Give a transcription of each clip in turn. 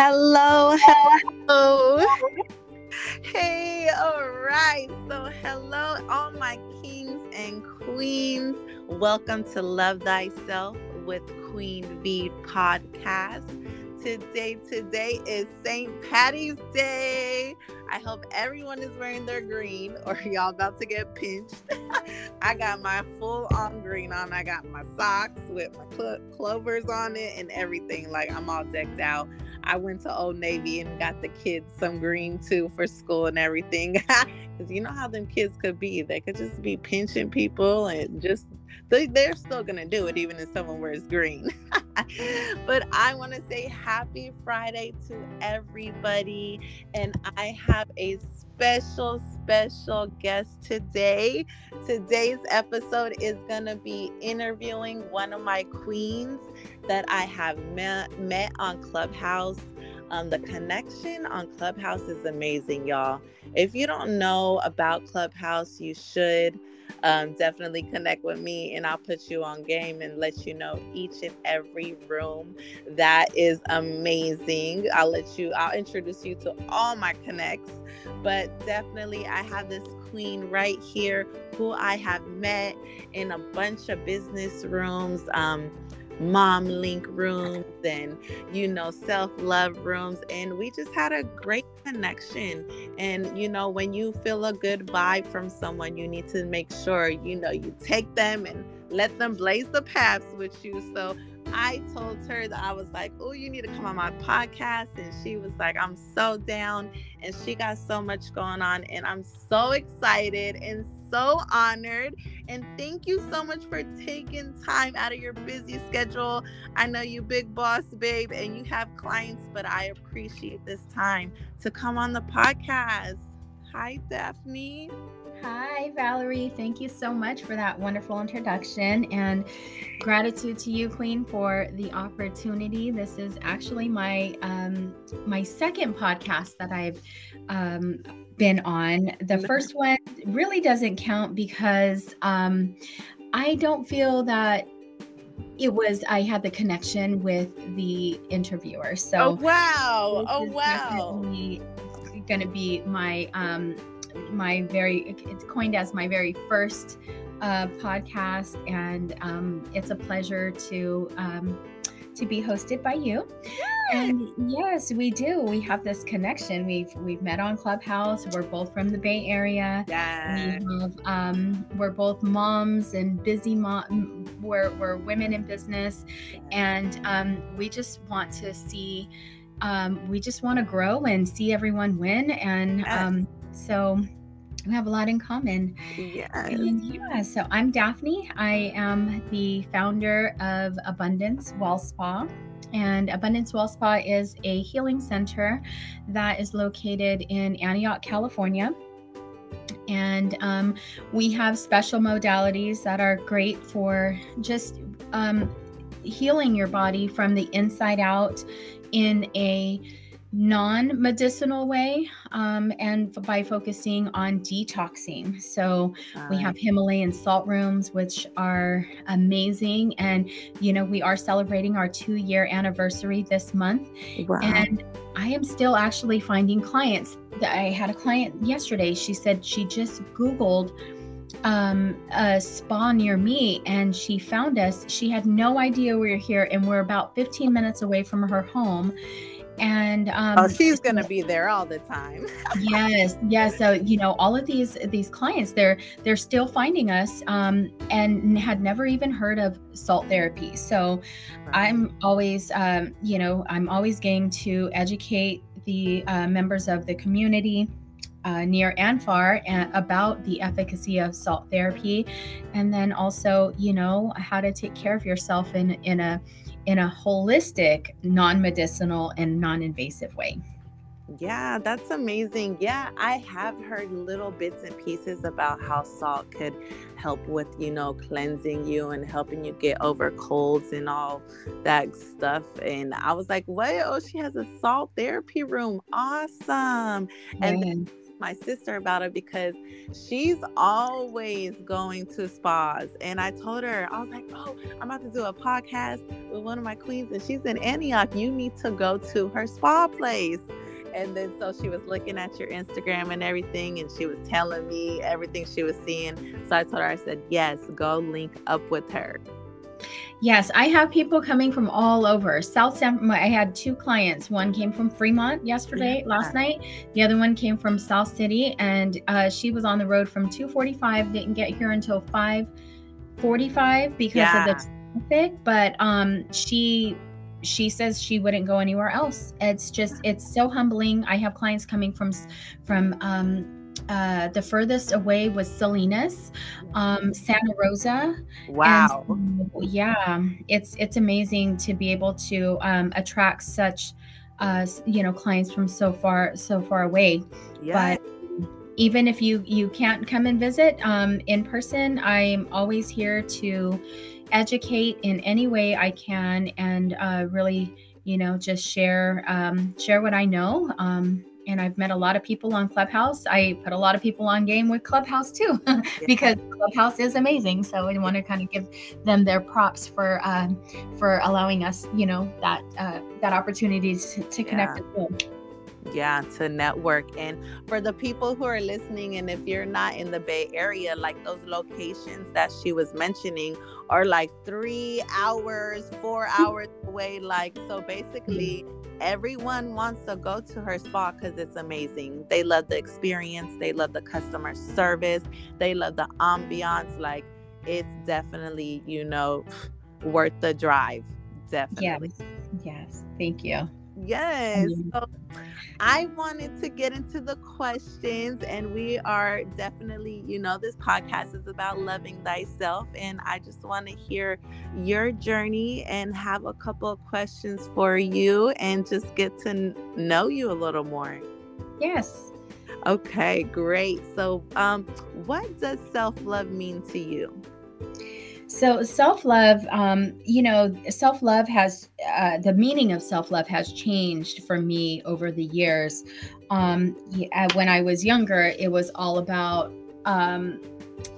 Hello, hello. Hey, all right. So, hello, all my kings and queens. Welcome to Love Thyself with Queen V podcast. Today, today is St. Patty's Day. I hope everyone is wearing their green or y'all about to get pinched. I got my full on green on. I got my socks with my clo- clovers on it and everything. Like I'm all decked out. I went to Old Navy and got the kids some green too for school and everything. Because you know how them kids could be. They could just be pinching people and just, they, they're still going to do it even if someone wears green. but I want to say happy Friday to everybody. And I have a special, special guest today. Today's episode is going to be interviewing one of my queens that I have met, met on Clubhouse. Um, the connection on Clubhouse is amazing, y'all. If you don't know about Clubhouse, you should um, definitely connect with me and I'll put you on game and let you know each and every room. That is amazing. I'll let you, I'll introduce you to all my connects, but definitely I have this queen right here who I have met in a bunch of business rooms. Um, mom link rooms and you know self-love rooms and we just had a great connection and you know when you feel a good vibe from someone you need to make sure you know you take them and let them blaze the paths with you so I told her that I was like, oh, you need to come on my podcast. And she was like, I'm so down. And she got so much going on. And I'm so excited and so honored. And thank you so much for taking time out of your busy schedule. I know you big boss, babe, and you have clients, but I appreciate this time to come on the podcast. Hi, Daphne. Hi, Valerie. Thank you so much for that wonderful introduction and gratitude to you, Queen, for the opportunity. This is actually my um, my second podcast that I've um, been on. The first one really doesn't count because um, I don't feel that it was I had the connection with the interviewer. So oh wow, oh wow, going to be my um, my very it's coined as my very first uh, podcast, and um, it's a pleasure to um, to be hosted by you. And yes, we do. We have this connection. We've we've met on Clubhouse. We're both from the Bay Area. Yeah. We have, um, we're both moms and busy mom. We're we're women in business, and um, we just want to see. Um, we just want to grow and see everyone win, and yes. um, so we have a lot in common. Yes. And yeah, so I'm Daphne. I am the founder of Abundance Well Spa. And Abundance Well Spa is a healing center that is located in Antioch, California. And um, we have special modalities that are great for just um, healing your body from the inside out in a non medicinal way um, and by focusing on detoxing. So we have Himalayan salt rooms, which are amazing. And, you know, we are celebrating our two year anniversary this month. Wow. And I am still actually finding clients. I had a client yesterday. She said she just Googled um, a spa near me and she found us. She had no idea we were here, and we're about 15 minutes away from her home and um, oh she's gonna be there all the time. Yes yes. So you know all of these these clients they're they're still finding us um, and had never even heard of salt therapy. So right. i'm always um, you know i'm always game to educate the uh, members of the community uh, near and far and about the efficacy of salt therapy. And then also you know how to take care of yourself in in a in a holistic, non medicinal, and non invasive way. Yeah, that's amazing. Yeah, I have heard little bits and pieces about how salt could help with, you know, cleansing you and helping you get over colds and all that stuff. And I was like, what? Oh, she has a salt therapy room. Awesome. And my sister about it because she's always going to spas. And I told her, I was like, oh, I'm about to do a podcast with one of my queens, and she's in Antioch. You need to go to her spa place. And then so she was looking at your Instagram and everything, and she was telling me everything she was seeing. So I told her, I said, yes, go link up with her. Yes, I have people coming from all over. South San I had two clients. One came from Fremont yesterday, yeah. last night. The other one came from South City and uh, she was on the road from 2:45, didn't get here until 5:45 because yeah. of the traffic, but um she she says she wouldn't go anywhere else. It's just it's so humbling. I have clients coming from from um uh, the furthest away was Salinas, um, Santa Rosa. Wow. And, yeah, it's it's amazing to be able to um, attract such, uh, you know, clients from so far so far away. Yeah. But even if you you can't come and visit um, in person, I'm always here to educate in any way I can and uh, really, you know, just share um, share what I know. Um, and I've met a lot of people on Clubhouse. I put a lot of people on game with Clubhouse too, because Clubhouse is amazing. So I want to kind of give them their props for uh, for allowing us, you know, that uh, that opportunity to, to connect yeah. with them yeah to network and for the people who are listening and if you're not in the bay area like those locations that she was mentioning are like three hours four hours away like so basically everyone wants to go to her spa because it's amazing. They love the experience they love the customer service they love the ambiance like it's definitely you know worth the drive definitely. Yes yes thank you Yes. So I wanted to get into the questions, and we are definitely, you know, this podcast is about loving thyself. And I just want to hear your journey and have a couple of questions for you and just get to know you a little more. Yes. Okay, great. So, um, what does self love mean to you? So self love, um, you know, self love has uh, the meaning of self love has changed for me over the years. Um, when I was younger, it was all about, um,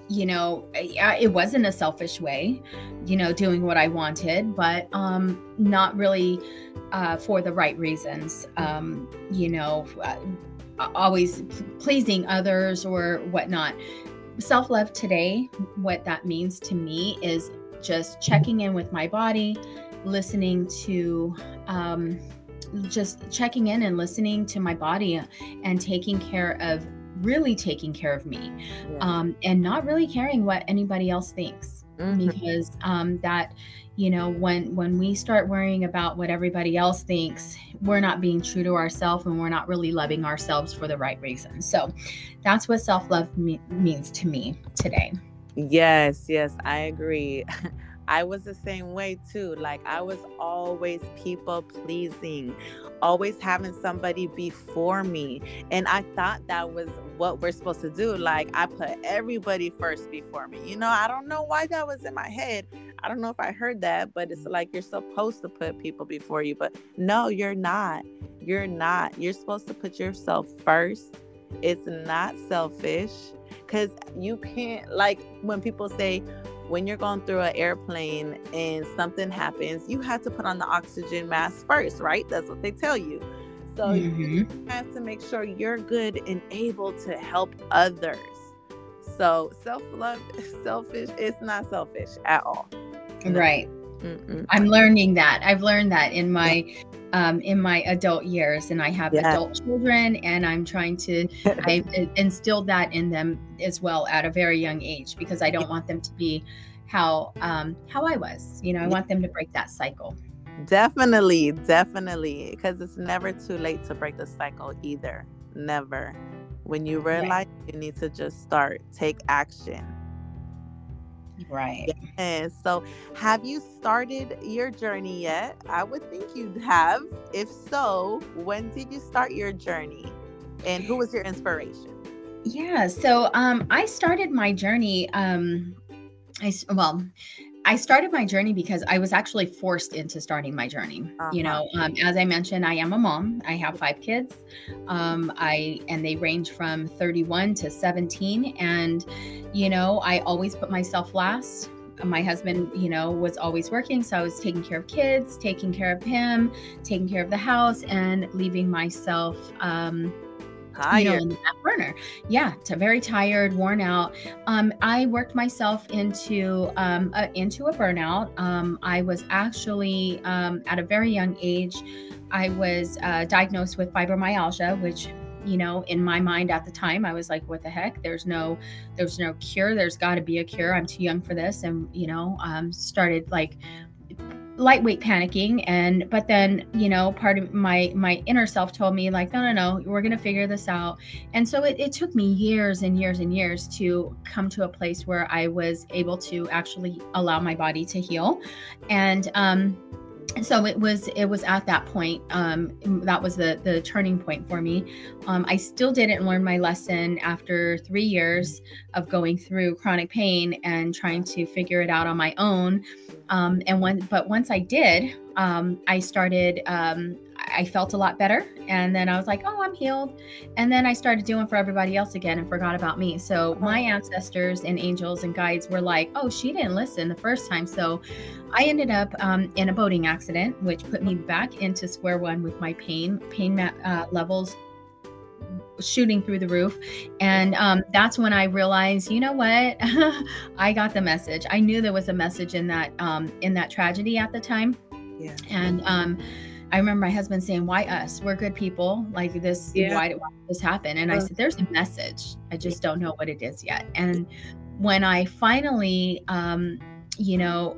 you know, it wasn't a selfish way, you know, doing what I wanted, but um, not really uh, for the right reasons. Um, you know, uh, always pleasing others or whatnot self love today, what that means to me is just checking in with my body, listening to, um, just checking in and listening to my body and taking care of really taking care of me yeah. um, and not really caring what anybody else thinks mm-hmm. because um, that you know when when we start worrying about what everybody else thinks we're not being true to ourselves and we're not really loving ourselves for the right reasons so that's what self-love me- means to me today. Yes yes i agree I was the same way too. Like I was always people pleasing, always having somebody before me. And I thought that was what we're supposed to do. Like I put everybody first before me. You know, I don't know why that was in my head. I don't know if I heard that, but it's like you're supposed to put people before you. But no, you're not. You're not. You're supposed to put yourself first. It's not selfish because you can't, like when people say, when you're going through an airplane and something happens, you have to put on the oxygen mask first, right? That's what they tell you. So mm-hmm. you have to make sure you're good and able to help others. So self love, selfish, it's not selfish at all. Right. Mm-mm. I'm learning that. I've learned that in my um, in my adult years, and I have yeah. adult children, and I'm trying to I instilled that in them as well at a very young age because I don't want them to be how um, how I was. You know, I want them to break that cycle. Definitely, definitely, because it's never too late to break the cycle either. Never. When you realize yeah. you need to just start, take action. Right. Yes. So, have you started your journey yet? I would think you'd have. If so, when did you start your journey? And who was your inspiration? Yeah. So, um, I started my journey. Um, I well, I started my journey because I was actually forced into starting my journey. Uh-huh. You know, um, as I mentioned, I am a mom. I have five kids. Um, I and they range from 31 to 17, and you know, I always put myself last my husband, you know, was always working. So I was taking care of kids, taking care of him, taking care of the house, and leaving myself um, tired. You know, in the back burner. Yeah, to very tired, worn out. Um, I worked myself into um, a, into a burnout. Um, I was actually um, at a very young age. I was uh, diagnosed with fibromyalgia, which you know in my mind at the time i was like what the heck there's no there's no cure there's got to be a cure i'm too young for this and you know um, started like lightweight panicking and but then you know part of my my inner self told me like no no no we're gonna figure this out. And so it, it took me years and years and years to come to a place where i was able to actually allow my body to heal. And um so it was it was at that point um, that was the the turning point for me. Um, i still didn't learn my lesson after three years of going through chronic pain and trying to figure it out on my own. Um, and when but once i did um, i started um, I felt a lot better. And then I was like, oh, I'm healed. And then I started doing for everybody else again and forgot about me. So my ancestors and angels and guides were like, oh, she didn't listen the first time. So I ended up um, in a boating accident, which put me back into square one with my pain, pain uh, levels shooting through the roof. And um, that's when I realized, you know what? I got the message. I knew there was a message in that um, in that tragedy at the time. Yeah. And um, I remember my husband saying, "Why us? We're good people. Like this. Yeah. Why, why did this happen?" And I said, "There's a message. I just don't know what it is yet." And when I finally, um, you know,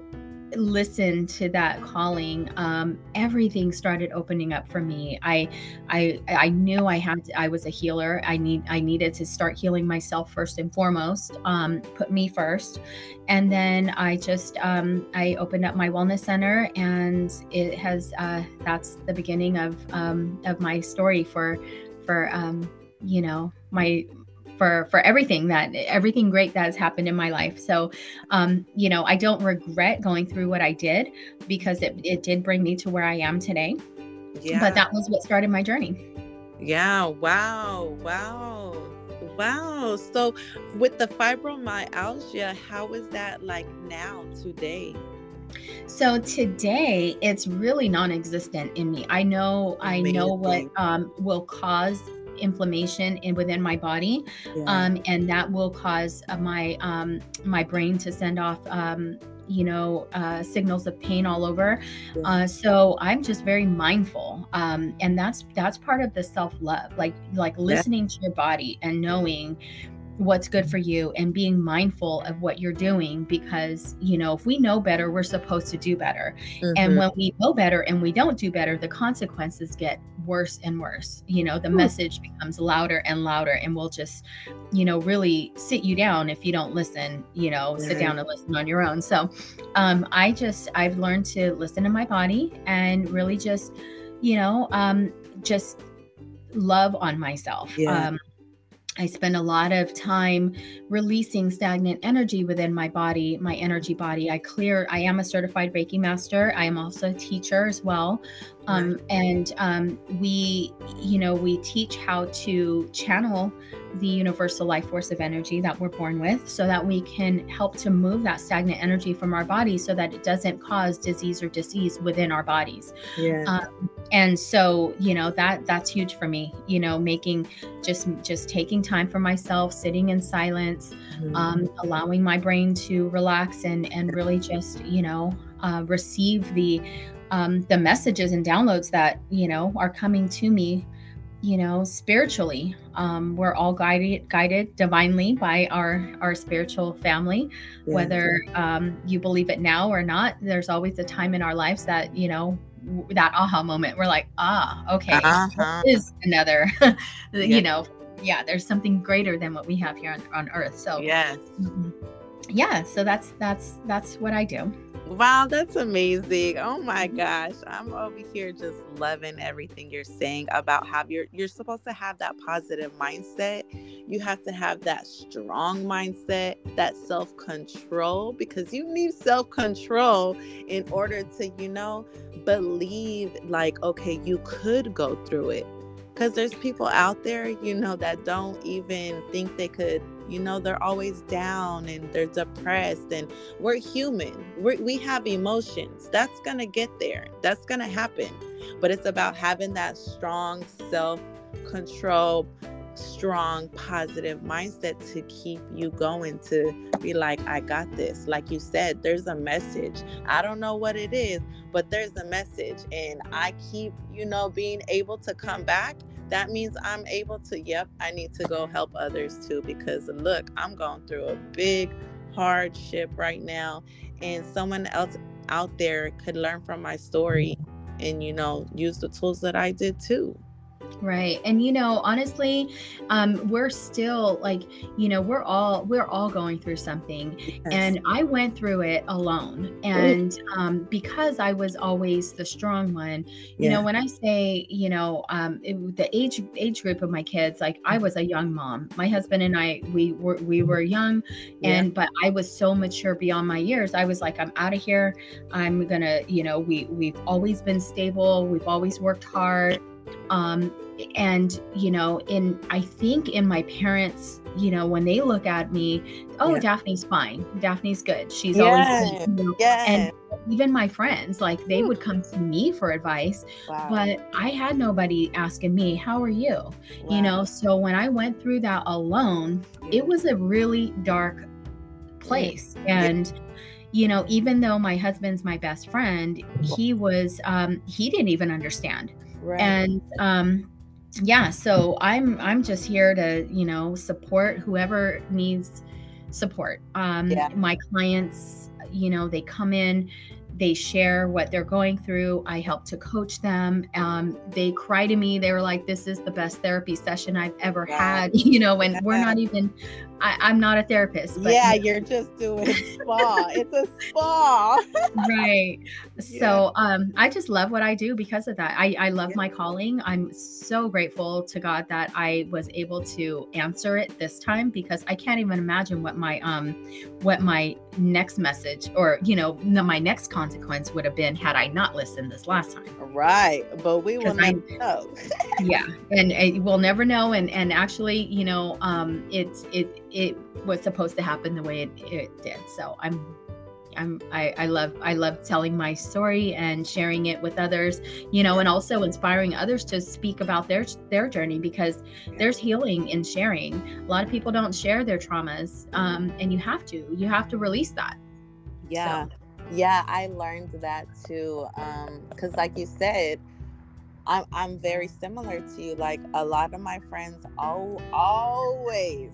listened to that calling, um, everything started opening up for me. I, I, I knew I had. To, I was a healer. I need. I needed to start healing myself first and foremost. Um, put me first, and then I just. Um, I opened up my wellness center, and it has. Uh, that's the beginning of um, of my story for, for um, you know my for for everything that everything great that has happened in my life. So um you know i don't regret going through what i did because it, it did bring me to where i am today. Yeah. but that was what started my journey. Yeah wow wow wow. So with the fibromyalgia how is that like now today? So today it's really non-existent in me. I know Amazing. I know what um, will cause inflammation in within my body yeah. um, and that will cause uh, my um, my brain to send off um, you know uh, signals of pain all over yeah. uh, so i'm just very mindful um, and that's that's part of the self-love like like listening yeah. to your body and knowing what's good for you and being mindful of what you're doing because you know if we know better we're supposed to do better mm-hmm. and when we know better and we don't do better the consequences get worse and worse you know the Ooh. message becomes louder and louder and will just you know really sit you down if you don't listen you know right. sit down and listen on your own so um i just i've learned to listen to my body and really just you know um just love on myself yeah. um I spend a lot of time releasing stagnant energy within my body, my energy body. I clear, I am a certified Reiki master. I am also a teacher as well. Um, and um, we, you know, we teach how to channel the universal life force of energy that we're born with so that we can help to move that stagnant energy from our bodies so that it doesn't cause disease or disease within our bodies. Yeah. Um, and so, you know, that that's huge for me, you know, making just just taking time for myself, sitting in silence, mm-hmm. um, allowing my brain to relax and and really just, you know, uh, receive the um, the messages and downloads that you know are coming to me you know spiritually um, we're all guided guided divinely by our our spiritual family yeah. whether um, you believe it now or not there's always a time in our lives that you know that aha moment we're like ah okay uh-huh. is another you yeah. know yeah there's something greater than what we have here on, on earth so yes mm-hmm. yeah so that's that's that's what i do Wow, that's amazing. Oh my gosh. I'm over here just loving everything you're saying about how you're you're supposed to have that positive mindset. You have to have that strong mindset, that self-control because you need self-control in order to, you know, believe like okay, you could go through it. Cuz there's people out there, you know, that don't even think they could you know they're always down and they're depressed and we're human. We're, we have emotions. That's gonna get there. That's gonna happen. But it's about having that strong self control strong positive mindset to keep you going to be like i got this. Like you said there's a message. I don't know what it is but there's a message. And i keep you know being able to come back that means I'm able to, yep, I need to go help others too. Because look, I'm going through a big hardship right now, and someone else out there could learn from my story and, you know, use the tools that I did too. Right. And you know, honestly, um, we're still like, you know, we're all we're all going through something. Yes. And I went through it alone. And um, because I was always the strong one, you yeah. know, when I say, you know, um, it, the age age group of my kids, like I was a young mom. My husband and I, we were we were young, and yeah. but I was so mature beyond my years. I was like, I'm out of here. I'm gonna, you know, we we've always been stable. We've always worked hard um, and you know in i think in my parents you know when they look at me oh yeah. daphne's fine daphne's good she's always good. You know? yeah. and even my friends like they would come to me for advice wow. but i had nobody asking me how are you wow. you know so when i went through that alone it was a really dark place and you know even though my husband's my best friend he was um he didn't even understand Right. And um, yeah, so I'm I'm just here to you know support whoever needs support. Um, yeah. My clients, you know, they come in they share what they're going through. I help to coach them. Um, they cry to me. They were like, "This is the best therapy session I've ever had." You know, when yeah. we're not even. I, am not a therapist. But, yeah, you're just doing spa. it's a spa. right. Yeah. So um, I just love what I do because of that. I, I love yeah. my calling. I'm so grateful to God that I was able to answer it this time because I can't even imagine what my um what my next message or you know my next consequence would have been had I not listened this last time. Right, but we will never I, know. yeah, and, and, we'll never know. And and actually, you know, um, it's it it was supposed to happen the way it, it did. So I'm I'm I, I love I love telling my story and sharing it with others, you know, and also inspiring others to speak about their their journey because there's healing in sharing. A lot of people don't share their traumas, um, and you have to you have to release that. Yeah, so. yeah, I learned that too, because um, like you said. I'm, I'm very similar to you. Like a lot of my friends all, always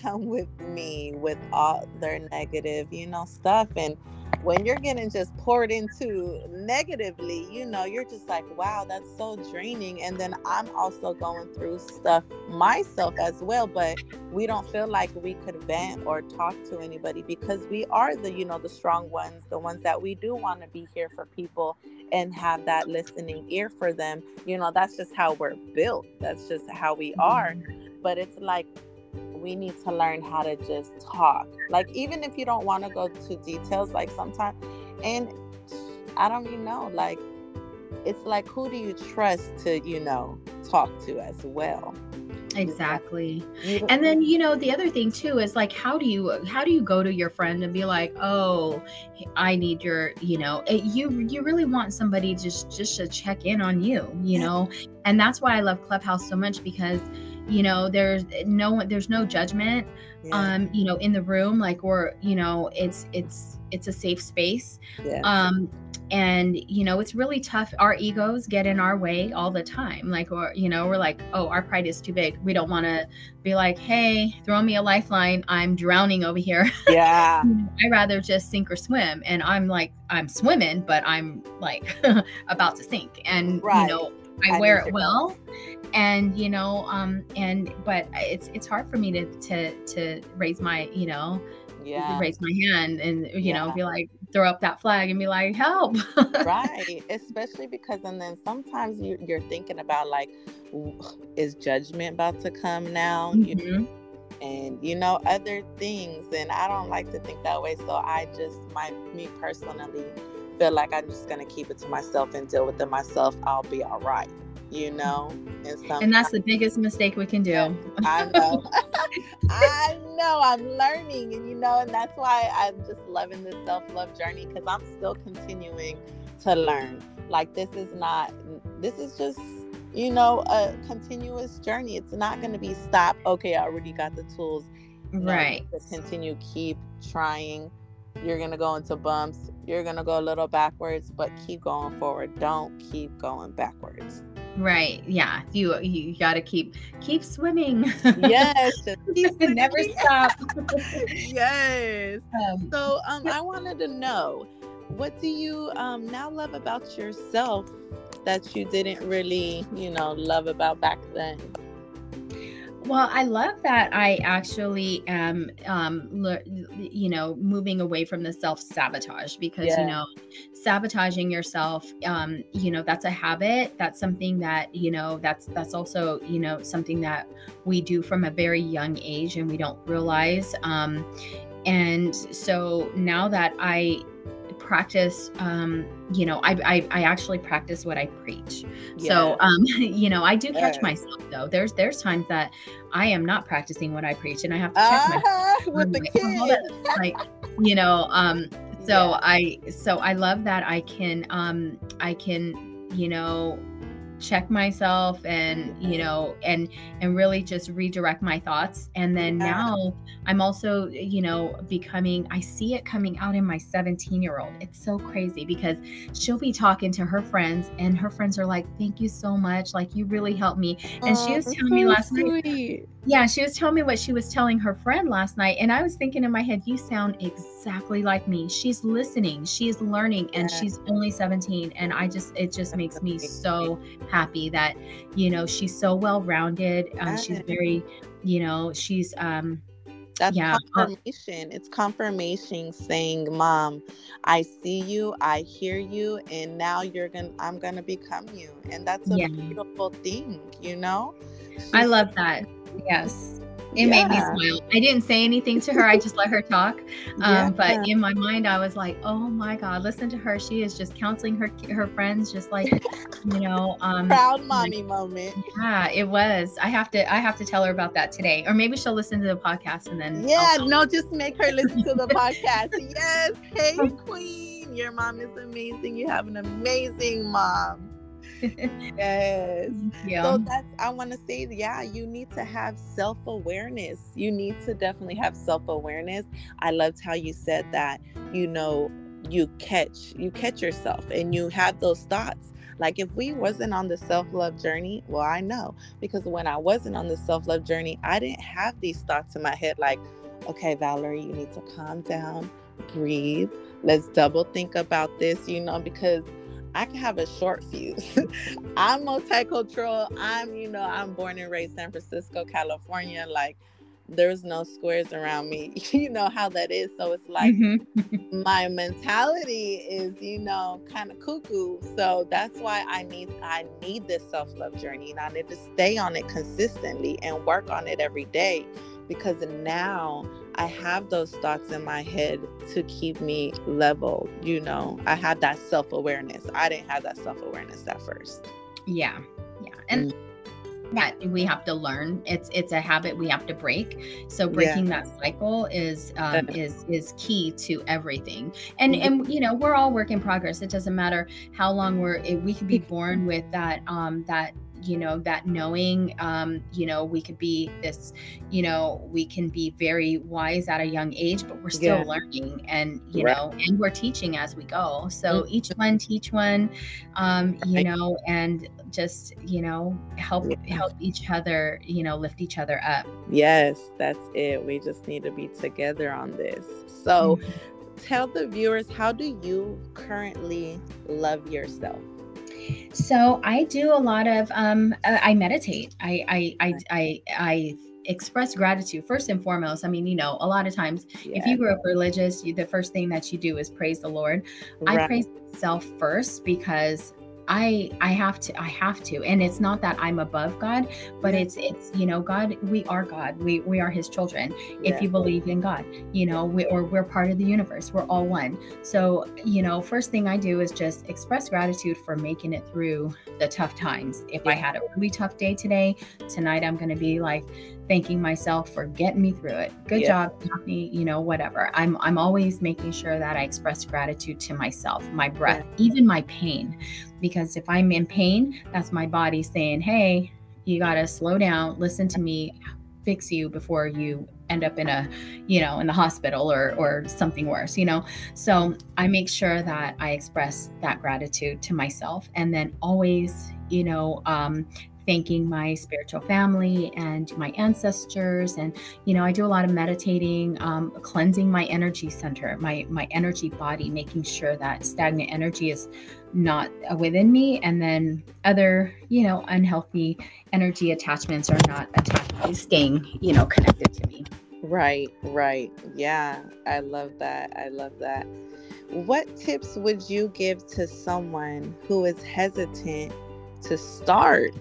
come with me with all their negative, you know, stuff. And when you're getting just poured into negatively, you know, you're just like, wow, that's so draining. And then I'm also going through stuff myself as well, but we don't feel like we could vent or talk to anybody because we are the, you know, the strong ones, the ones that we do want to be here for people and have that listening ear for them. You know, that's just how we're built, that's just how we are. Mm-hmm. But it's like we need to learn how to just talk. Like, even if you don't want to go to details, like sometimes, and I don't even know, like, it's like, who do you trust to, you know, talk to as well? exactly. And then you know the other thing too is like how do you how do you go to your friend and be like oh i need your you know it, you you really want somebody just just to check in on you you know? And that's why i love clubhouse so much because you know there's no there's no judgment yeah. um you know in the room like we're you know it's it's it's a safe space. Yeah. um and you know it's really tough. Our egos get in our way all the time. Like or you know we're like oh our pride is too big. We don't want to be like hey throw me a lifeline. I'm drowning over here yeah. I rather just sink or swim. And i'm like i'm swimming but i'm like about to sink. And right. you know I wear it well, and you know, um, and but it's it's hard for me to to to raise my you know yeah raise my hand and you Yeah. know be like throw up that flag and be like help right especially because and then sometimes you, you're thinking about like is judgment about to come now you Mhm. and you know other things and i don't like to think that way so i just my me personally feel like i'm just gonna keep it to myself and deal with it myself i'll be all right you know? And and that's the biggest mistake we can do. I know. I know i'm learning and you know and that's why i'm just loving this self-love journey because i'm still continuing to learn. Like this is not this is just you know a continuous journey. It's not going to be stop okay i already got the tools No, right. just continue keep trying. You're going to go into bumps you're going to go a little backwards but keep going forward. Don't keep going backwards. Right yeah you you got to keep keep swimming. Yes keep never stop. Yes. Um, so um i wanted to know what do you um now love about yourself that you didn't really you know love about back then Well, I love that I actually am, um, le- you know, moving away from the self sabotage because, Yeah. you know, sabotaging yourself, um, you know, that's a habit. That's something that, you know, that's, that's also, you know, something that we do from a very young age and we don't realize. Um, and so now that I practice, um, you know, I, I, I actually practice what I preach. So, um, you know, I do catch Yes. myself though. There's there's times that I am not practicing what I preach, and I have to check myself. uh-huh, with I'm the like, "Oh, kids up." Like, you know, um, so Yeah. I so I love that I can um I can you know check myself and you mm-hmm. know and and really just redirect my thoughts. And then now i'm also you know becoming i see it coming out in my 17 year old it's so crazy because she'll be talking to her friends and her friends are like thank you so much. Like you really helped me. And she Aw, was telling me so last night sweet. Yeah, she was telling me what she was telling her friend last night. And I was thinking in my head, you sound exactly like me. She's listening, she's learning, and Yeah. she's only 17. And I just, it just makes me so happy that, you know, she's so well rounded. Um, she's very, you know, she's, um, That's Yeah, uh, confirmation. It's confirmation saying, "Mom, I see you, I hear you, and now you're gonna, I'm gonna become you." And that's a Yeah. beautiful thing, you know. I love that. Yes. It made me smile. I didn't say anything to her. I just let her talk. Um, Yeah. But in my mind, I was like, "Oh my God, listen to her! She is just counseling her her friends, just like, you know, um, proud mommy moment. Yeah, it was. I have to I have to tell her about that today. Or maybe she'll listen to the podcast and then Yeah, no, just make her listen to the podcast. Yes, hey queen, your mom is amazing. You have an amazing mom. Yes. yeah. So that's I want to say, yeah, you need to have self awareness. You need to definitely have self awareness. I loved how you said that. You know, you catch you catch yourself and you have those thoughts. Like if we wasn't on the self love journey, well, I know because when I wasn't on the self love journey, I didn't have these thoughts in my head. Like, okay, Valerie, you need to calm down, breathe. Let's double think about this. You know, because I can have a short fuse. I'm multicultural. I'm, you know, I'm born and raised San Francisco, California. Like, there's no squares around me. you know how that is. So it's like Mhm. my mentality is, you know, kind of cuckoo. So that's why I need I need this self-love journey and I need to stay on it consistently and work on it every day because now I have those thoughts in my head to keep me level, you know. I had that self-awareness. I didn't have that self-awareness at first. yeah. Yeah. And that we have to learn. It's it's a habit we have to break. So breaking that cycle is um, is is key to everything. And Mhm. and you know we're all work in progress. It doesn't matter how long we're. We could be born with that um that you know that knowing um you know we could be this you know we can be very wise at a young age but we're still Yeah. learning and you Right. know and we're teaching as we go so Mhm. each one teach one um you Right. know and just you know help Yeah. help each other you know lift each other up Yes, that's it. We just need to be together on this. So, Mm-hmm. tell the viewers how do you currently love yourself? So i do a lot of um uh, i meditate i i i i, I express gratitude first and foremost. I mean, you know, a lot of times Yeah. if you grew up religious, you, the first thing that you do is praise the Lord. I praise myself first because I I have to I have to. And it's not that I'm above God but Yeah. it's it's you know God we are God. We we are his children Yeah. if you believe in God you know we or we're part of the universe. We're all one. So you know first thing I do is just express gratitude for making it through the tough times. If I had a really tough day today tonight I'm going to be like thanking myself for getting me through it. Good Yeah. job Daphne you know whatever. I'm I'm always making sure that I express gratitude to myself my breath even my pain because if I'm in pain, that's my body saying, hey, you got to slow down, listen to me, fix you before you end up in a, you know, in the hospital or, or something worse, you know? So I make sure that I express that gratitude to myself and then always, you know, um, thanking my spiritual family and my ancestors and you know i do a lot of meditating um, cleansing my energy center my my energy body making sure that stagnant energy is not within me and then other you know unhealthy energy attachments are not attached staying you know connected to me Right, right. Yeah, I love that. I love that. What tips would you give to someone who is hesitant to start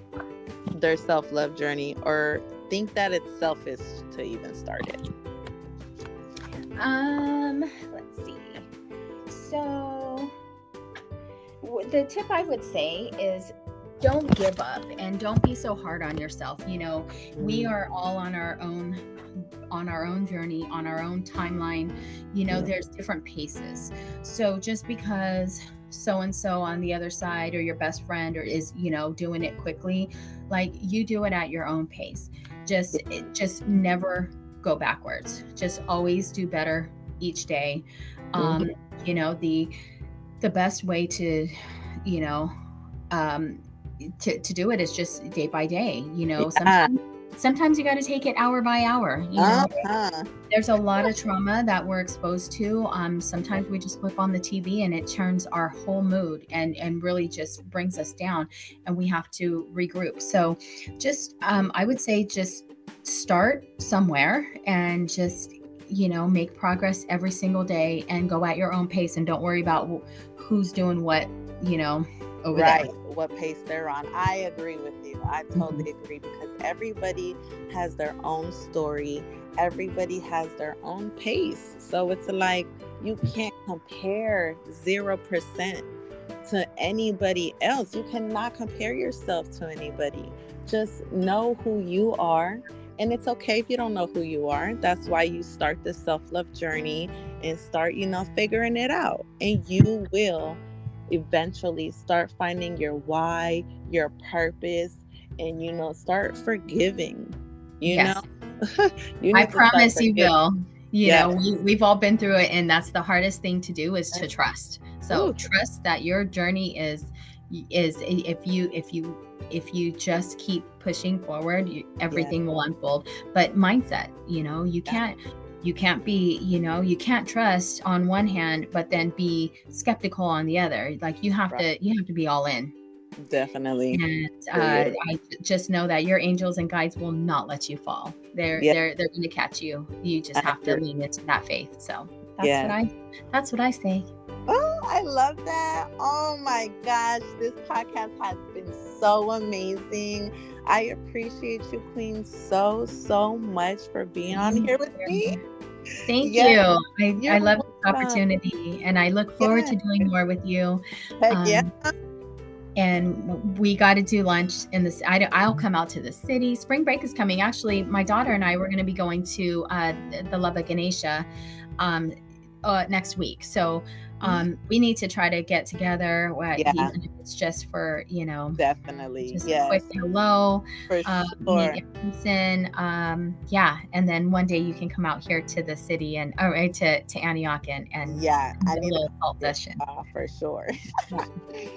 their self love journey or think that it's selfish to even start it? Um, let's see. So, w- the tip I would say is don't give up and don't be so hard on yourself. You know, we are all on our own on our own journey, on our own timeline. You know, there's different paces. So, just because so and so on the other side or your best friend or is, you know, doing it quickly, like you do it at your own pace. Just just never go backwards. Just always do better each day. Um, you know, the the best way to, you know, um, to, to do it is just day by day. You know, Yeah. sometimes sometimes you got to take it hour by hour. You know, Uh-huh. there's a lot of trauma that we're exposed to. Um, sometimes we just flip on the TV and it turns our whole mood and and really just brings us down, and we have to regroup. So, just um, I would say just start somewhere and just you know make progress every single day and go at your own pace and don't worry about who's doing what you know over right. what pace they're on. I agree with you. I totally mm-hmm. agree because everybody has their own story. Everybody has their own pace. So it's like you can't compare 0% to anybody else. You cannot compare yourself to anybody. Just know who you are and it's okay if you don't know who you are. That's why you start the self-love journey and start you know figuring it out. And you will eventually start finding your why, your purpose, and you know, start forgiving. You Yes. know, you I need to start promise you will. You Yes. know, we, we've all been through it, and that's the hardest thing to do is to trust. So Ooh. trust that your journey is is if you if you if you just keep pushing forward, you, everything will unfold. But mindset, you know, you can't you can't be you know you can't trust on one hand but then be skeptical on the other like you have Right. to you have to be all in Definitely. and uh. I just know that your angels and guides will not let you fall. They're Yeah. they're they're going to catch you. You just have to lean into that faith. So that's Yeah. what I that's what I say. Oh, I love that. Oh my gosh, this podcast has been so amazing. I appreciate you, Queen, so, so much for being on here with me. Thank Yes. you. I, I love this opportunity and I look forward to doing more with you. Um, yeah. and we got to do lunch in this I, i'll come out to the city spring break is coming actually my daughter and i were going to be going to uh, the love of ganesha um, uh, next week so um, we need to try to get together uh, Yeah. even if it's just for you know Definitely. just a Yes. quick hello For uh, sure. meet in person um, yeah and then one day you can come out here to the city and or uh, to, to antioch and, and Yeah. I do a need little salt session uh, for sure.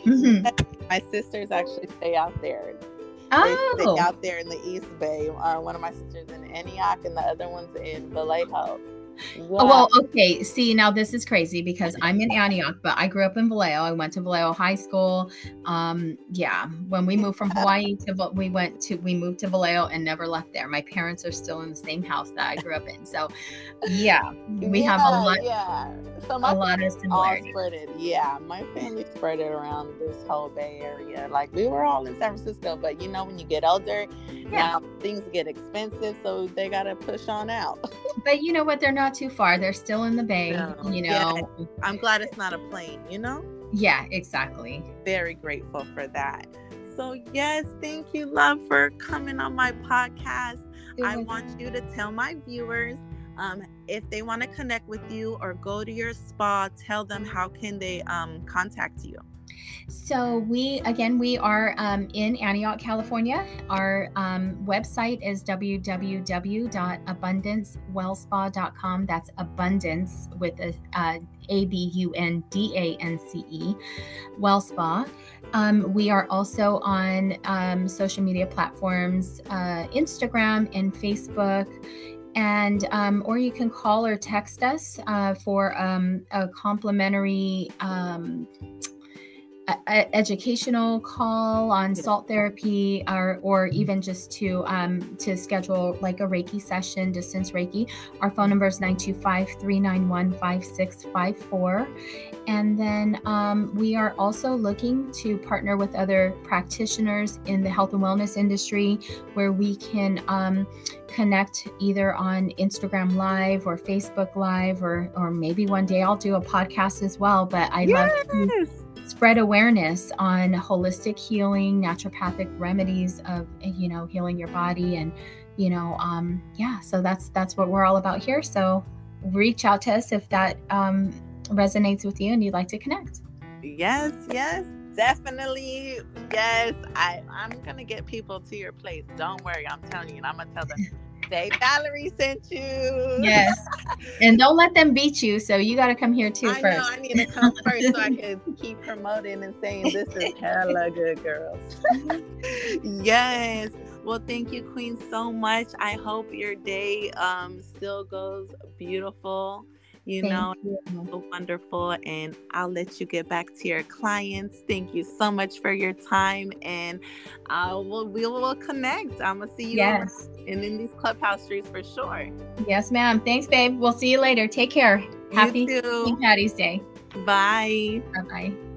Mhm. my sisters actually stay out there. Oh out there in the East Bay. Uh, one of my sisters in Antioch and the other one's in Vallejo. Oh, well, okay. See, now this is crazy because I'm in Antioch, but I grew up in Vallejo. I went to Vallejo High School. Um, yeah, when we moved from Hawaii to we went to we moved to Vallejo and never left there. My parents are still in the same house that I grew up in. So, yeah, we yeah, have a lot. Yeah, so a lot of similarities. Spread it. Yeah, my family spread it around this whole Bay Area. Like we were all in San Francisco, but you know when you get older, yeah. now things get expensive, so they gotta push on out. but you know what? They're not too far. They're still in the Bay. You know, yeah. I'm glad it's not a plane. You know. Yeah, exactly. Very grateful for that. So yes, thank you, love, for coming on my podcast. I want you to tell my viewers um, if they want to connect with you or go to your spa, tell them how can they um, contact you. So we again we are um, in Antioch, California. Our um, website is www.abundancewellspa.com. That's abundance with a uh, A B U N D A N C E, Well Spa. Um, we are also on um, social media platforms, uh, Instagram and Facebook and um, or you can call or text us uh, for um, a complimentary um, a, educational call on salt therapy or, or even just to um, to schedule like a reiki session distance reiki. Our phone number is 925-391-5654 and then um, we are also looking to partner with other practitioners in the health and wellness industry where we can um, connect either on instagram live or facebook live or or maybe one day i'll do a podcast as well but i yes. love to spread awareness on holistic healing, naturopathic remedies of you know healing your body, and you know, um, yeah. So that's that's what we're all about here. So reach out to us if that um, resonates with you and you'd like to connect. Yes, yes, definitely. Yes, I I'm gonna get people to your place. Don't worry, I'm telling you, and I'm gonna tell them Valerie sent you. Yes. and don't let them beat you. So you got to come here too I first. Know, I need to come first so I can keep promoting and saying this is hella good girls. yes. Well, thank you, Queen, so much. I hope your day um, still goes beautiful you Thank know, you. so wonderful. And I'll let you get back to your clients. Thank you so much for your time. And uh, I will, we will connect. I'm going to see you yes. in, in these clubhouse streets for sure. Yes, ma'am. Thanks, babe. We'll see you later. Take care. Happy St. Patty's Day. Bye. Bye bye.